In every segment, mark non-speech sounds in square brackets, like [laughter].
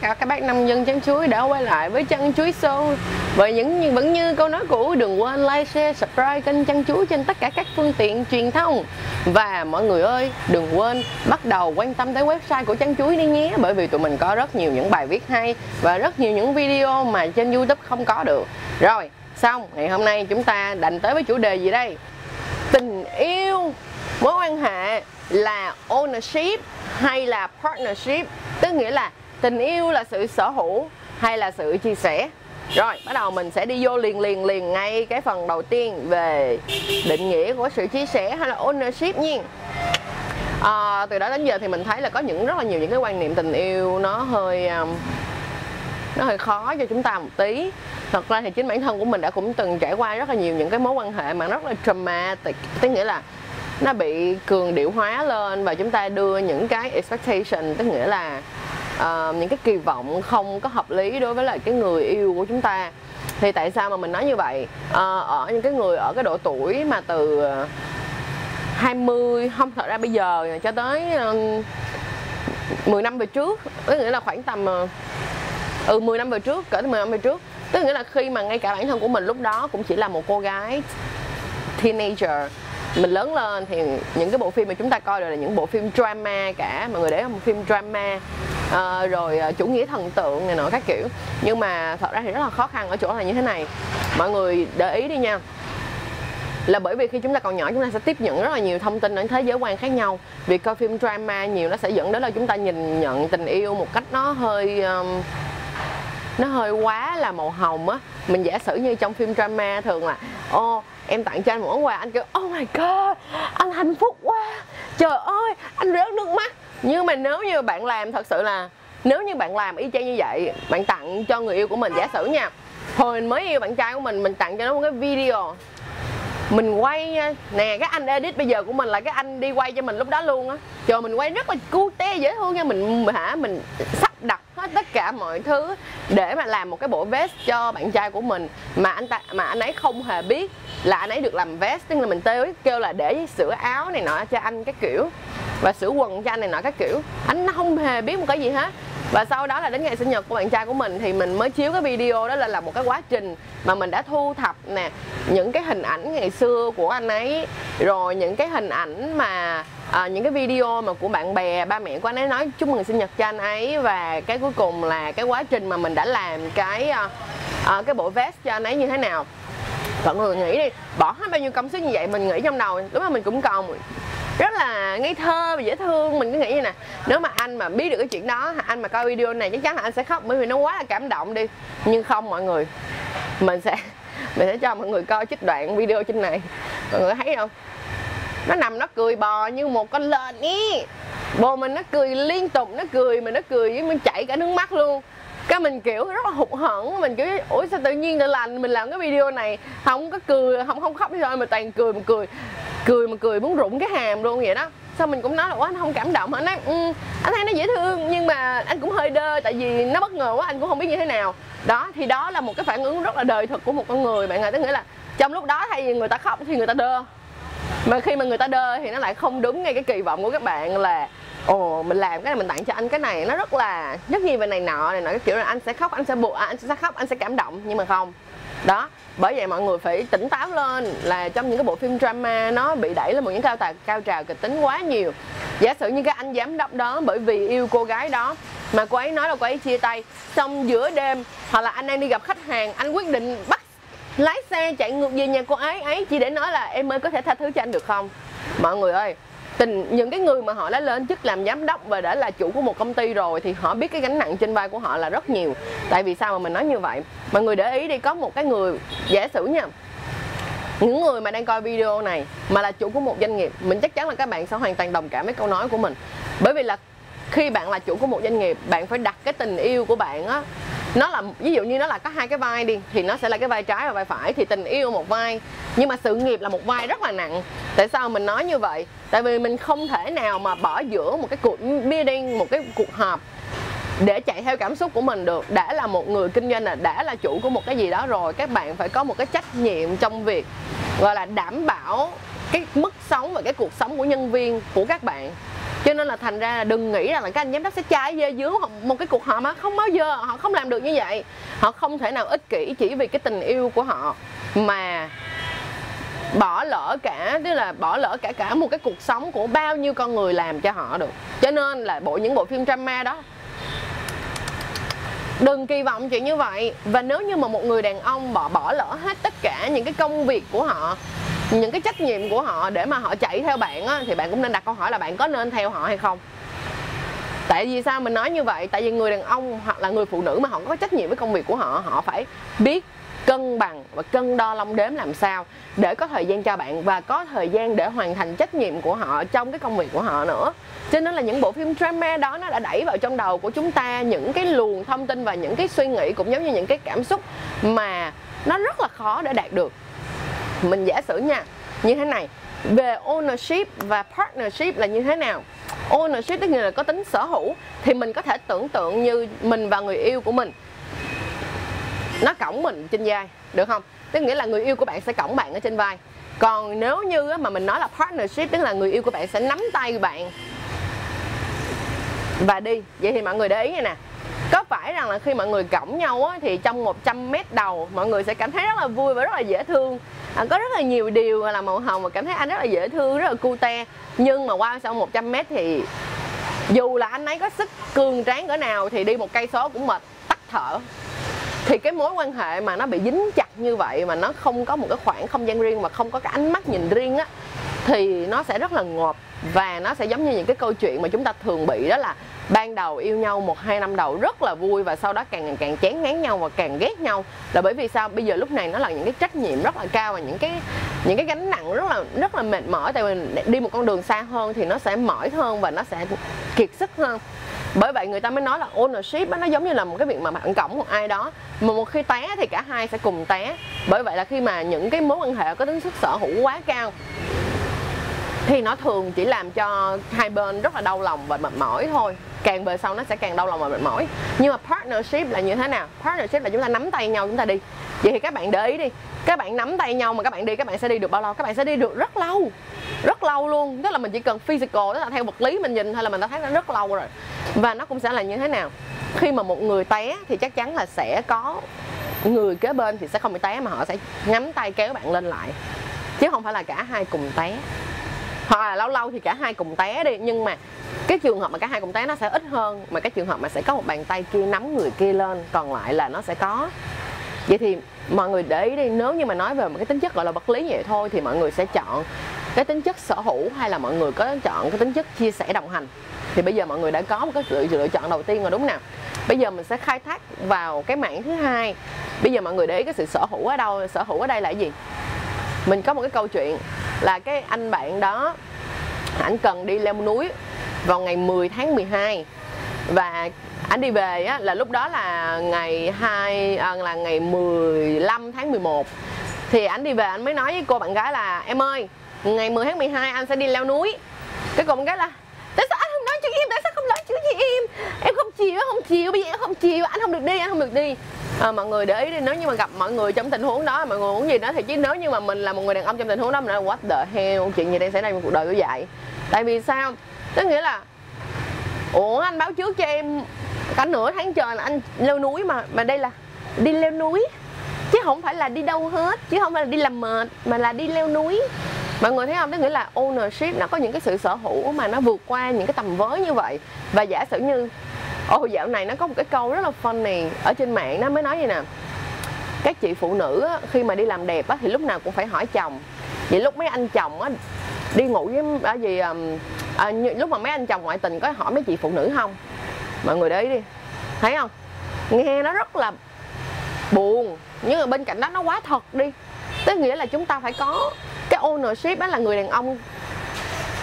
cả các bác nông dân chân chuối đã quay lại với chân chuối show và những vẫn như câu nói cũ đừng quên like, share, subscribe kênh chân chuối trên tất cả các phương tiện truyền thông. Và mọi người ơi đừng quên bắt đầu quan tâm tới website của chân chuối đi nhé Bởi vì tụi mình có rất nhiều những bài viết hay và rất nhiều những video mà trên youtube không có được. Rồi xong ngày hôm nay chúng ta đành tới với chủ đề gì đây? Tình yêu. Mối quan hệ là ownership hay là partnership? Tức nghĩa là tình yêu là sự sở hữu hay là sự chia sẻ? Rồi bắt đầu mình sẽ đi vô liền liền liền ngay cái phần đầu tiên về định nghĩa của sự chia sẻ hay là ownership nhiên à, từ đó đến giờ thì mình thấy là có những rất là nhiều những cái quan niệm tình yêu nó hơi um, nó hơi khó cho chúng ta một tí. Thật ra thì chính bản thân của mình đã cũng từng trải qua rất là nhiều những cái mối quan hệ mà rất là traumatic. Tức nghĩa là nó bị cường điệu hóa lên và chúng ta đưa những cái expectation tức nghĩa là uh, những cái kỳ vọng không có hợp lý đối với lại cái người yêu của chúng ta. Thì tại sao mà mình nói như vậy? Uh, ở những cái người ở cái độ tuổi mà từ ờ, 20 không thật ra bây giờ cho tới uh, 10 năm về trước tức nghĩa là khoảng tầm uh, ừ 10 năm về trước cỡ 10 năm về trước. Tức nghĩa là khi mà ngay cả bản thân của mình lúc đó cũng chỉ là một cô gái teenager. Mình lớn lên thì những cái bộ phim mà chúng ta coi đều là những bộ phim drama cả. Mọi người để một phim drama à, rồi ờ, chủ nghĩa thần tượng này nọ các kiểu. Nhưng mà thật ra thì rất là khó khăn ở chỗ là như thế này. Mọi người để ý đi nha. Là bởi vì khi chúng ta còn nhỏ chúng ta sẽ tiếp nhận rất là nhiều thông tin ở thế giới quan khác nhau. Việc coi phim drama nhiều nó sẽ dẫn đến là chúng ta nhìn nhận tình yêu một cách nó hơi um, nó hơi quá là màu hồng á. Mình giả sử như trong phim drama thường là ô em tặng cho anh một món quà. Anh kêu oh my god anh hạnh phúc quá. Trời ơi anh rớt nước mắt nhưng mà nếu như bạn làm, thật sự là nếu như bạn làm y chang như vậy, bạn tặng cho người yêu của mình, giả sử nha, hồi mình mới yêu bạn trai của mình mình tặng cho nó một cái video, mình quay nha nè, cái anh edit bây giờ của mình là cái anh đi quay cho mình lúc đó luôn á. Trời, mình quay rất là cute dễ thương nha, mình hả, mình sắp đặt hết tất cả mọi thứ để mà làm một cái bộ vest cho bạn trai của mình mà anh ta, mà anh ấy không hề biết là anh ấy được làm vest, tức là mình tới kêu là để sửa áo này nọ cho anh cái kiểu và sửa quần cho anh này nọ các kiểu. Anh nó không hề biết một cái gì hết. Và sau đó là đến ngày sinh nhật của bạn trai của mình thì mình mới chiếu cái video đó là là một cái quá trình mà mình đã thu thập nè những cái hình ảnh ngày xưa của anh ấy rồi những cái hình ảnh mà à, những cái video mà của bạn bè ba mẹ của anh ấy nói chúc mừng sinh nhật cho anh ấy. Và cái cuối cùng là cái quá trình mà mình đã làm cái à, à, cái bộ vest cho anh ấy như thế nào. Mọi người nghĩ đi bỏ hết bao nhiêu công sức như vậy mình nghĩ trong đầu lúc mà mình cũng còn rất là ngây thơ và dễ thương. Mình cứ nghĩ như nè nếu mà anh mà biết được cái chuyện đó, anh mà coi video này chắc chắn là anh sẽ khóc bởi vì nó quá là cảm động đi. Nhưng không, mọi người, mình sẽ [laughs] mình sẽ cho mọi người coi trích đoạn video trên này. Mọi người thấy không? Nó nằm, nó cười bò như một con lợn ý. Bồ mình nó cười liên tục, nó cười mà nó cười với mình chảy cả nước mắt luôn. Cái mình kiểu rất là hụt hẫng, mình kiểu ủa sao tự nhiên tự lành, mình làm cái video này không có cười, không không khóc thôi mà toàn cười mà cười cười mà cười muốn rụng cái hàm luôn vậy đó. Sao mình cũng nói là quá anh không cảm động anh nói ừ, anh thấy nó dễ thương nhưng mà anh cũng hơi đơ tại vì nó bất ngờ quá anh cũng không biết như thế nào. Đó thì đó là một cái phản ứng rất là đời thực của một con người bạn ơi tức nghĩa là trong lúc đó thay vì người ta khóc thì người ta đơ. Mà khi mà người ta đơ thì nó lại không đúng ngay cái kỳ vọng của các bạn là ồ mình làm cái này mình tặng cho anh cái này. Nó rất là rất nhiều về này nọ này nọ cái kiểu là anh sẽ khóc anh sẽ buộc à, anh sẽ khóc anh sẽ cảm động nhưng mà không đó, bởi vậy mọi người phải tỉnh táo lên là trong những cái bộ phim drama nó bị đẩy lên một những cao tà, cao trào kịch tính quá nhiều. Giả sử như cái anh giám đốc đó bởi vì yêu cô gái đó mà cô ấy nói là cô ấy chia tay, xong giữa đêm hoặc là anh đang đi gặp khách hàng, anh quyết định bắt lái xe chạy ngược về nhà cô ấy ấy chỉ để nói là em ơi, có thể tha thứ cho anh được không? Mọi người ơi tình, những cái người mà họ đã lên chức làm giám đốc và đã là chủ của một công ty rồi thì họ biết cái gánh nặng trên vai của họ là rất nhiều. Tại vì sao mà mình nói như vậy? Mọi người để ý đi, có một cái người, giả sử nha, những người mà đang coi video này mà là chủ của một doanh nghiệp, mình chắc chắn là các bạn sẽ hoàn toàn đồng cảm với câu nói của mình. Bởi vì là khi bạn là chủ của một doanh nghiệp, bạn phải đặt cái tình yêu của bạn á nó là, ví dụ như nó là có hai cái vai đi, thì nó sẽ là cái vai trái và vai phải, thì tình yêu một vai. Nhưng mà sự nghiệp là một vai rất là nặng. Tại sao mình nói như vậy? Tại vì mình không thể nào mà bỏ giữa một cái cuộc meeting một cái cuộc họp để chạy theo cảm xúc của mình được. Đã là một người kinh doanh là, đã là chủ của một cái gì đó rồi, các bạn phải có một cái trách nhiệm trong việc, gọi là đảm bảo cái mức sống và cái cuộc sống của nhân viên, của các bạn cho nên là thành ra là đừng nghĩ rằng là các anh giám đốc sẽ chai dê dướng một cái cuộc họp mà không bao giờ, họ không làm được như vậy. Họ không thể nào ích kỷ chỉ vì cái tình yêu của họ mà bỏ lỡ cả, tức là bỏ lỡ cả cả một cái cuộc sống của bao nhiêu con người làm cho họ được. Cho nên là bộ những bộ phim drama đó, đừng kỳ vọng chuyện như vậy. Và nếu như mà một người đàn ông bỏ bỏ lỡ hết tất cả những cái công việc của họ những cái trách nhiệm của họ để mà họ chạy theo bạn á, thì bạn cũng nên đặt câu hỏi là bạn có nên theo họ hay không? Tại vì sao mình nói như vậy? Tại vì người đàn ông hoặc là người phụ nữ mà họ có trách nhiệm với công việc của họ họ phải biết cân bằng và cân đo lông đếm làm sao để có thời gian cho bạn và có thời gian để hoàn thành trách nhiệm của họ trong cái công việc của họ nữa. Cho nên là những bộ phim drama đó nó đã đẩy vào trong đầu của chúng ta những cái luồng thông tin và những cái suy nghĩ cũng giống như những cái cảm xúc mà nó rất là khó để đạt được mình giả sử nha, như thế này, về ownership và partnership là như thế nào? Ownership tức là có tính sở hữu, thì mình có thể tưởng tượng như mình và người yêu của mình. Nó cõng mình trên vai, được không? Tức nghĩa là người yêu của bạn sẽ cõng bạn ở trên vai. Còn nếu như mà mình nói là partnership tức là người yêu của bạn sẽ nắm tay bạn. Và đi, vậy thì mọi người để ý nha nè có phải rằng là khi mọi người cõng nhau á, thì trong 100 mét đầu mọi người sẽ cảm thấy rất là vui và rất là dễ thương. À, có rất là nhiều điều là màu hồng và cảm thấy anh rất là dễ thương rất là cute nhưng mà qua sau 100 mét thì dù là anh ấy có sức cường tráng cỡ nào thì đi một cây số cũng mệt tắt thở. Thì cái mối quan hệ mà nó bị dính chặt như vậy mà nó không có một cái khoảng không gian riêng mà không có cái ánh mắt nhìn riêng á thì nó sẽ rất là ngọt và nó sẽ giống như những cái câu chuyện mà chúng ta thường bị, đó là ban đầu yêu nhau một, hai năm đầu rất là vui và sau đó càng ngày càng chán ngán nhau và càng ghét nhau. Là bởi vì sao? Bây giờ lúc này nó là những cái trách nhiệm rất là cao và những cái những cái gánh nặng rất là rất là mệt mỏi. Tại vì đi một con đường xa hơn thì nó sẽ mỏi hơn và nó sẽ kiệt sức hơn. Bởi vậy người ta mới nói là ownership nó giống như là một cái việc mà bạn cổng một ai đó. Mà một khi té thì cả hai sẽ cùng té. Bởi vậy là khi mà những cái mối quan hệ có tính sức sở hữu quá cao thì nó thường chỉ làm cho hai bên rất là đau lòng và mệt mỏi thôi. Càng về sau nó sẽ càng đau lòng và mệt mỏi. Nhưng mà partnership là như thế nào? Partnership là chúng ta nắm tay nhau, chúng ta đi. Vậy thì các bạn để ý đi. Các bạn nắm tay nhau mà các bạn đi, các bạn sẽ đi được bao lâu? Các bạn sẽ đi được rất lâu. Rất lâu luôn. Tức là mình chỉ cần physical, tức là theo vật lý mình nhìn thôi là mình đã thấy nó rất lâu rồi. Và nó cũng sẽ là như thế nào? Khi mà một người té thì chắc chắn là sẽ có người kế bên thì sẽ không bị té mà họ sẽ nắm tay kéo bạn lên lại. Chứ không phải là cả hai cùng té hoặc là lâu lâu thì cả hai cùng té đi, nhưng mà cái trường hợp mà cả hai cùng té nó sẽ ít hơn, mà cái trường hợp mà sẽ có một bàn tay kia nắm người kia lên, còn lại là nó sẽ có. Vậy thì mọi người để ý đi, nếu như mà nói về một cái tính chất gọi là vật lý vậy thôi thì mọi người sẽ chọn cái tính chất sở hữu hay là mọi người có chọn cái tính chất chia sẻ đồng hành. Thì bây giờ mọi người đã có một cái sự lựa chọn đầu tiên rồi đúng nào? Bây giờ mình sẽ khai thác vào cái mảng thứ hai. Bây giờ mọi người để ý cái sự sở hữu ở đâu, sở hữu ở đây là cái gì? Mình có một cái câu chuyện là cái anh bạn đó ảnh cần đi leo núi vào ngày 10 tháng 12 và anh đi về á, là lúc đó là ngày 2 à, là ngày 15 tháng 11 thì anh đi về anh mới nói với cô bạn gái là em ơi ngày 10 tháng 12 anh sẽ đi leo núi. Cái cô bạn gái là tại sao anh không nói chuyện em? Tại sao không nói chuyện gì em em không chịu bây giờ em không chịu anh không được đi anh không được đi. À, mọi người để ý đi nếu như mà gặp mọi người trong tình huống đó mọi người muốn gì đó thì chứ nếu như mà mình là một người đàn ông trong tình huống đó mình nói what the hell chuyện gì đang xảy ra trong cuộc đời của vậy tại vì sao? Tức nghĩa là ủa anh báo trước cho em cả nửa tháng trời là anh leo núi mà mà đây là đi leo núi. Chứ không phải là đi đâu hết chứ không phải là đi làm mệt mà là đi leo núi. Mọi người thấy không? Tức nghĩa là ownership nó có những cái sự sở hữu mà nó vượt qua những cái tầm với như vậy. Và giả sử như ồ dạo này nó có một cái câu rất là funny ở trên mạng nó mới nói như nè. Các chị phụ nữ á, khi mà đi làm đẹp á, thì lúc nào cũng phải hỏi chồng. Vậy lúc mấy anh chồng á, đi ngủ với à, gì à, à, như, lúc mà mấy anh chồng ngoại tình có hỏi mấy chị phụ nữ không? Mọi người để ý đi. Thấy không? Nghe nó rất là buồn nhưng mà bên cạnh đó nó quá thật đi. Tức nghĩa là chúng ta phải có cái ownership đó là người đàn ông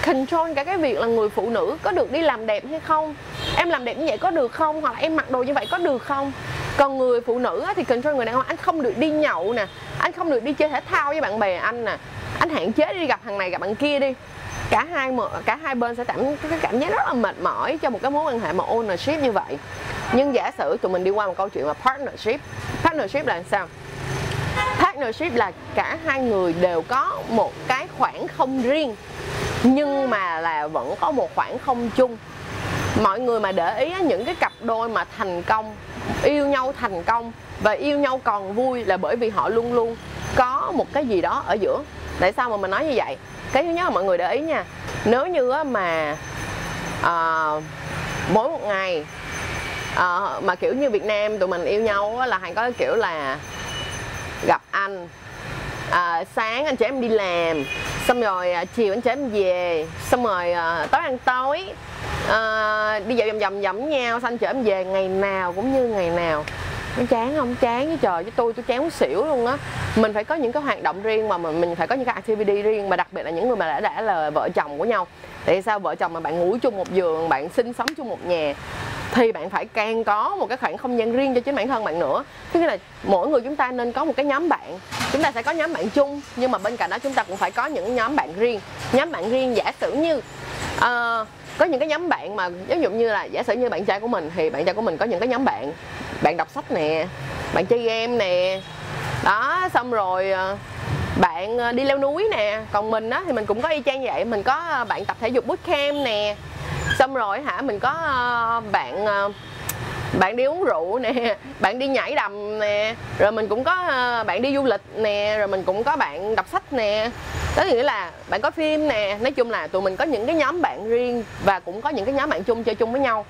control cả cái việc là người phụ nữ có được đi làm đẹp hay không em làm đẹp như vậy có được không? Hoặc là em mặc đồ như vậy có được không? Còn người phụ nữ thì control người đàn ông, anh không được đi nhậu nè, anh không được đi chơi thể thao với bạn bè anh nè. Anh hạn chế đi gặp thằng này gặp bạn kia đi. Cả hai cả hai bên sẽ cảm cái cảm giác rất là mệt mỏi cho một cái mối quan hệ mà ownership như vậy. Nhưng giả sử tụi mình đi qua một câu chuyện là partnership partnership là sao? Partnership là cả hai người đều có một cái khoảng không riêng, nhưng mà là vẫn có một khoảng không chung mọi người mà để ý những cái cặp đôi mà thành công yêu nhau thành công và yêu nhau còn vui là bởi vì họ luôn luôn có một cái gì đó ở giữa. Tại sao mà mình nói như vậy? Cái thứ nhất là mọi người để ý nha nếu như mà à, mỗi một ngày à, mà kiểu như Việt Nam tụi mình yêu nhau là hay có cái kiểu là gặp anh à, sáng anh chị em đi làm xong rồi à, chiều anh chị em về xong rồi à, tối ăn tối. À, đi dạo vòng vòng vòng nhau xong anh chị em về ngày nào cũng như ngày nào. Nó chán không? Chán với trời với tôi tôi chán xỉu luôn á. Mình phải có những cái hoạt động riêng mà mình phải có những cái activity riêng mà đặc biệt là những người mà đã đã là vợ chồng của nhau. Tại sao vợ chồng mà bạn ngủ chung một giường bạn sinh sống chung một nhà? Thì bạn phải càng có một cái khoảng không gian riêng cho chính bản thân bạn nữa. Tức là mỗi người chúng ta nên có một cái nhóm bạn. Chúng ta sẽ có nhóm bạn chung nhưng mà bên cạnh đó chúng ta cũng phải có những nhóm bạn riêng. Nhóm bạn riêng giả sử như uh, có những cái nhóm bạn mà ví dụ như là giả sử như bạn trai của mình thì bạn trai của mình có những cái nhóm bạn. Bạn đọc sách nè bạn chơi game nè. Đó xong rồi ờ, bạn ờ, đi leo núi nè. Còn mình á thì mình cũng có y chang vậy. Mình có bạn tập thể dục bootcamp nè xong rồi hả? Mình có uh, bạn uh, bạn đi uống rượu nè bạn đi nhảy đầm nè rồi mình cũng có uh, bạn đi du lịch nè rồi mình cũng có bạn đọc sách nè. Đó nghĩa là bạn có phim nè. Nói chung là tụi mình có những cái nhóm bạn riêng và cũng có những cái nhóm bạn chung chơi chung với nhau.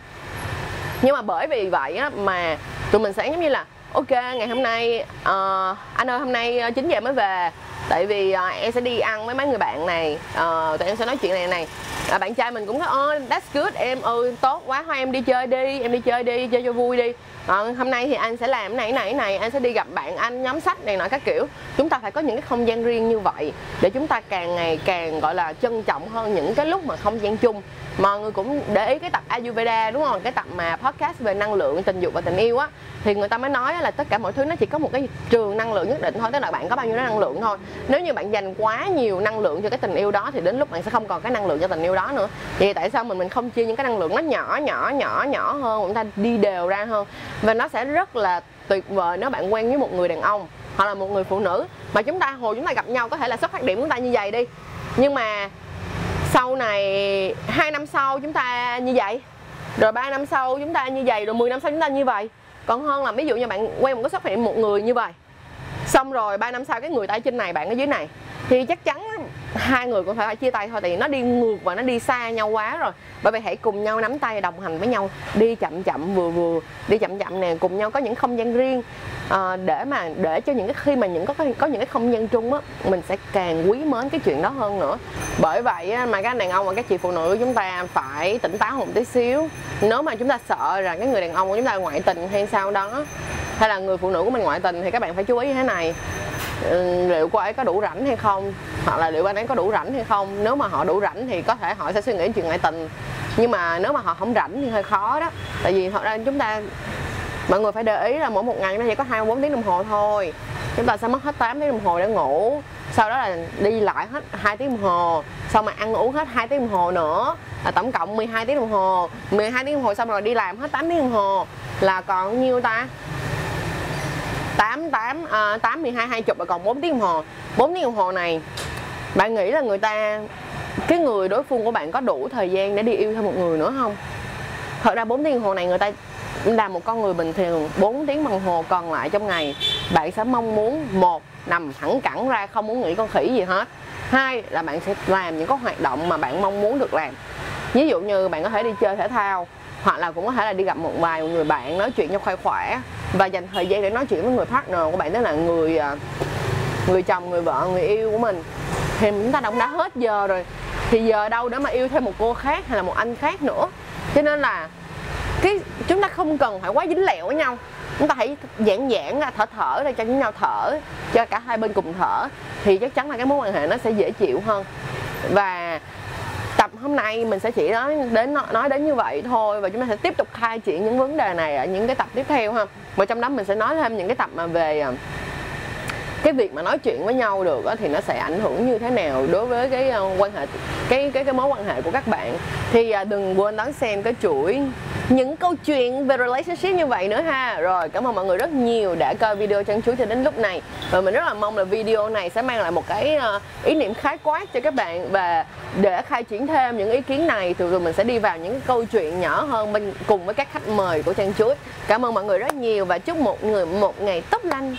Nhưng mà bởi vì vậy á, mà tụi mình sẽ giống như là ok ngày hôm nay uh, anh ơi hôm nay 9 giờ mới về tại vì uh, em sẽ đi ăn với mấy người bạn này uh, tụi em sẽ nói chuyện này này. À, bạn trai mình cũng nói oh, that's good em ơi tốt quá thôi em đi chơi đi em đi chơi đi chơi cho vui đi à, hôm nay thì anh sẽ làm này này này. Anh sẽ đi gặp bạn anh nhóm sách này nọ các kiểu. Chúng ta phải có những cái không gian riêng như vậy để chúng ta càng ngày càng gọi là trân trọng hơn những cái lúc mà không gian chung. Mọi người cũng để ý cái tập Ayurveda đúng không? Cái tập mà podcast về năng lượng tình dục và tình yêu á. Thì người ta mới nói là tất cả mọi thứ nó chỉ có một cái trường năng lượng nhất định thôi. Tức là bạn có bao nhiêu năng lượng thôi. Nếu như bạn dành quá nhiều năng lượng cho cái tình yêu đó thì đến lúc bạn sẽ không còn cái năng lượng cho tình yêu đó nữa. Vậy tại sao mình mình không chia những cái năng lượng nó nhỏ nhỏ nhỏ nhỏ hơn chúng ta đi đều ra hơn? Và nó sẽ rất là tuyệt vời nếu bạn quen với một người đàn ông hoặc là một người phụ nữ. Mà chúng ta, hồi chúng ta gặp nhau có thể là xuất phát điểm chúng ta như vậy đi. Nhưng mà sau này, hai năm sau chúng ta như vậy, rồi 3 năm sau chúng ta như vậy, rồi 10 năm sau chúng ta như vậy. Còn hơn là ví dụ như bạn quen một cái xuất hiện một người như vậy. Xong rồi 3 năm sau cái người ta ở trên này, bạn ở dưới này. Thì chắc chắn hai người cũng phải chia tay thôi thì nó đi ngược và nó đi xa nhau quá rồi. Bởi vậy hãy cùng nhau nắm tay đồng hành với nhau đi chậm chậm vừa vừa đi chậm chậm nè cùng nhau có những không gian riêng. À, để mà để cho những cái khi mà những có có những cái không gian chung á mình sẽ càng quý mến cái chuyện đó hơn nữa. Bởi vậy mà các đàn ông và các chị phụ nữ chúng ta phải tỉnh táo một tí xíu. Nếu mà chúng ta sợ rằng cái người đàn ông của chúng ta ngoại tình hay sao đó hay là người phụ nữ của mình ngoại tình thì các bạn phải chú ý như thế này. Ừ, liệu cô ấy có đủ rảnh hay không? Hoặc là liệu anh ấy có đủ rảnh hay không? Nếu mà họ đủ rảnh thì có thể họ sẽ suy nghĩ chuyện ngoại tình. Nhưng mà nếu mà họ không rảnh thì hơi khó đó. Tại vì thật ra chúng ta, mọi người phải để ý là mỗi một ngày nó chỉ có 24 tiếng đồng hồ thôi. Chúng ta sẽ mất hết 8 tiếng đồng hồ để ngủ. Sau đó là đi lại hết 2 tiếng đồng hồ. Sau mà ăn uống hết 2 tiếng đồng hồ nữa. Là tổng cộng 12 tiếng đồng hồ. 12 tiếng đồng hồ xong rồi đi làm hết 8 tiếng đồng hồ. Là còn nhiêu ta? 8 8 à, 8 12 20 và còn 4 tiếng đồng hồ. 4 tiếng đồng hồ này bạn nghĩ là người ta cái người đối phương của bạn có đủ thời gian để đi yêu thêm một người nữa không? Thật ra 4 tiếng đồng hồ này người ta là một con người bình thường 4 tiếng đồng hồ còn lại trong ngày bạn sẽ mong muốn một nằm thẳng cẳng ra không muốn nghĩ con khỉ gì hết. Hai là bạn sẽ làm những cái hoạt động mà bạn mong muốn được làm. Ví dụ như bạn có thể đi chơi thể thao hoặc là cũng có thể là đi gặp một vài người bạn nói chuyện cho khoai khỏe và dành thời gian để nói chuyện với người partner của bạn, tức là người à, người chồng, người vợ, người yêu của mình. Thì chúng ta cũng đã hết giờ rồi. Thì giờ đâu để mà yêu thêm một cô khác hay là một anh khác nữa? Cho nên là cái, chúng ta không cần phải quá dính lẹo với nhau. Chúng ta hãy giãn giãn ra, thở thở ra cho nhau thở, cho cả hai bên cùng thở. Thì chắc chắn là cái mối quan hệ nó sẽ dễ chịu hơn. Và tập hôm nay mình sẽ chỉ nói đến nói đến như vậy thôi và chúng ta sẽ tiếp tục khai triển những vấn đề này ở những cái tập tiếp theo ha. Và trong đó mình sẽ nói thêm những cái tập mà về à, cái việc mà nói chuyện với nhau được đó, thì nó sẽ ảnh hưởng như thế nào đối với cái à, quan hệ cái cái cái mối quan hệ của các bạn. Thì à, đừng quên đón xem cái chuỗi những câu chuyện về relationship như vậy nữa ha. Rồi, cảm ơn mọi người rất nhiều đã coi video chân chuối cho đến lúc này. Và mình rất là mong là video này sẽ mang lại một cái ờ, ý niệm khái quát cho các bạn và để khai triển thêm những ý kiến này. Thì rồi mình sẽ đi vào những cái câu chuyện nhỏ hơn bên, cùng với các khách mời của chân chuối cảm ơn mọi người rất nhiều và chúc một người, một ngày tốt lành.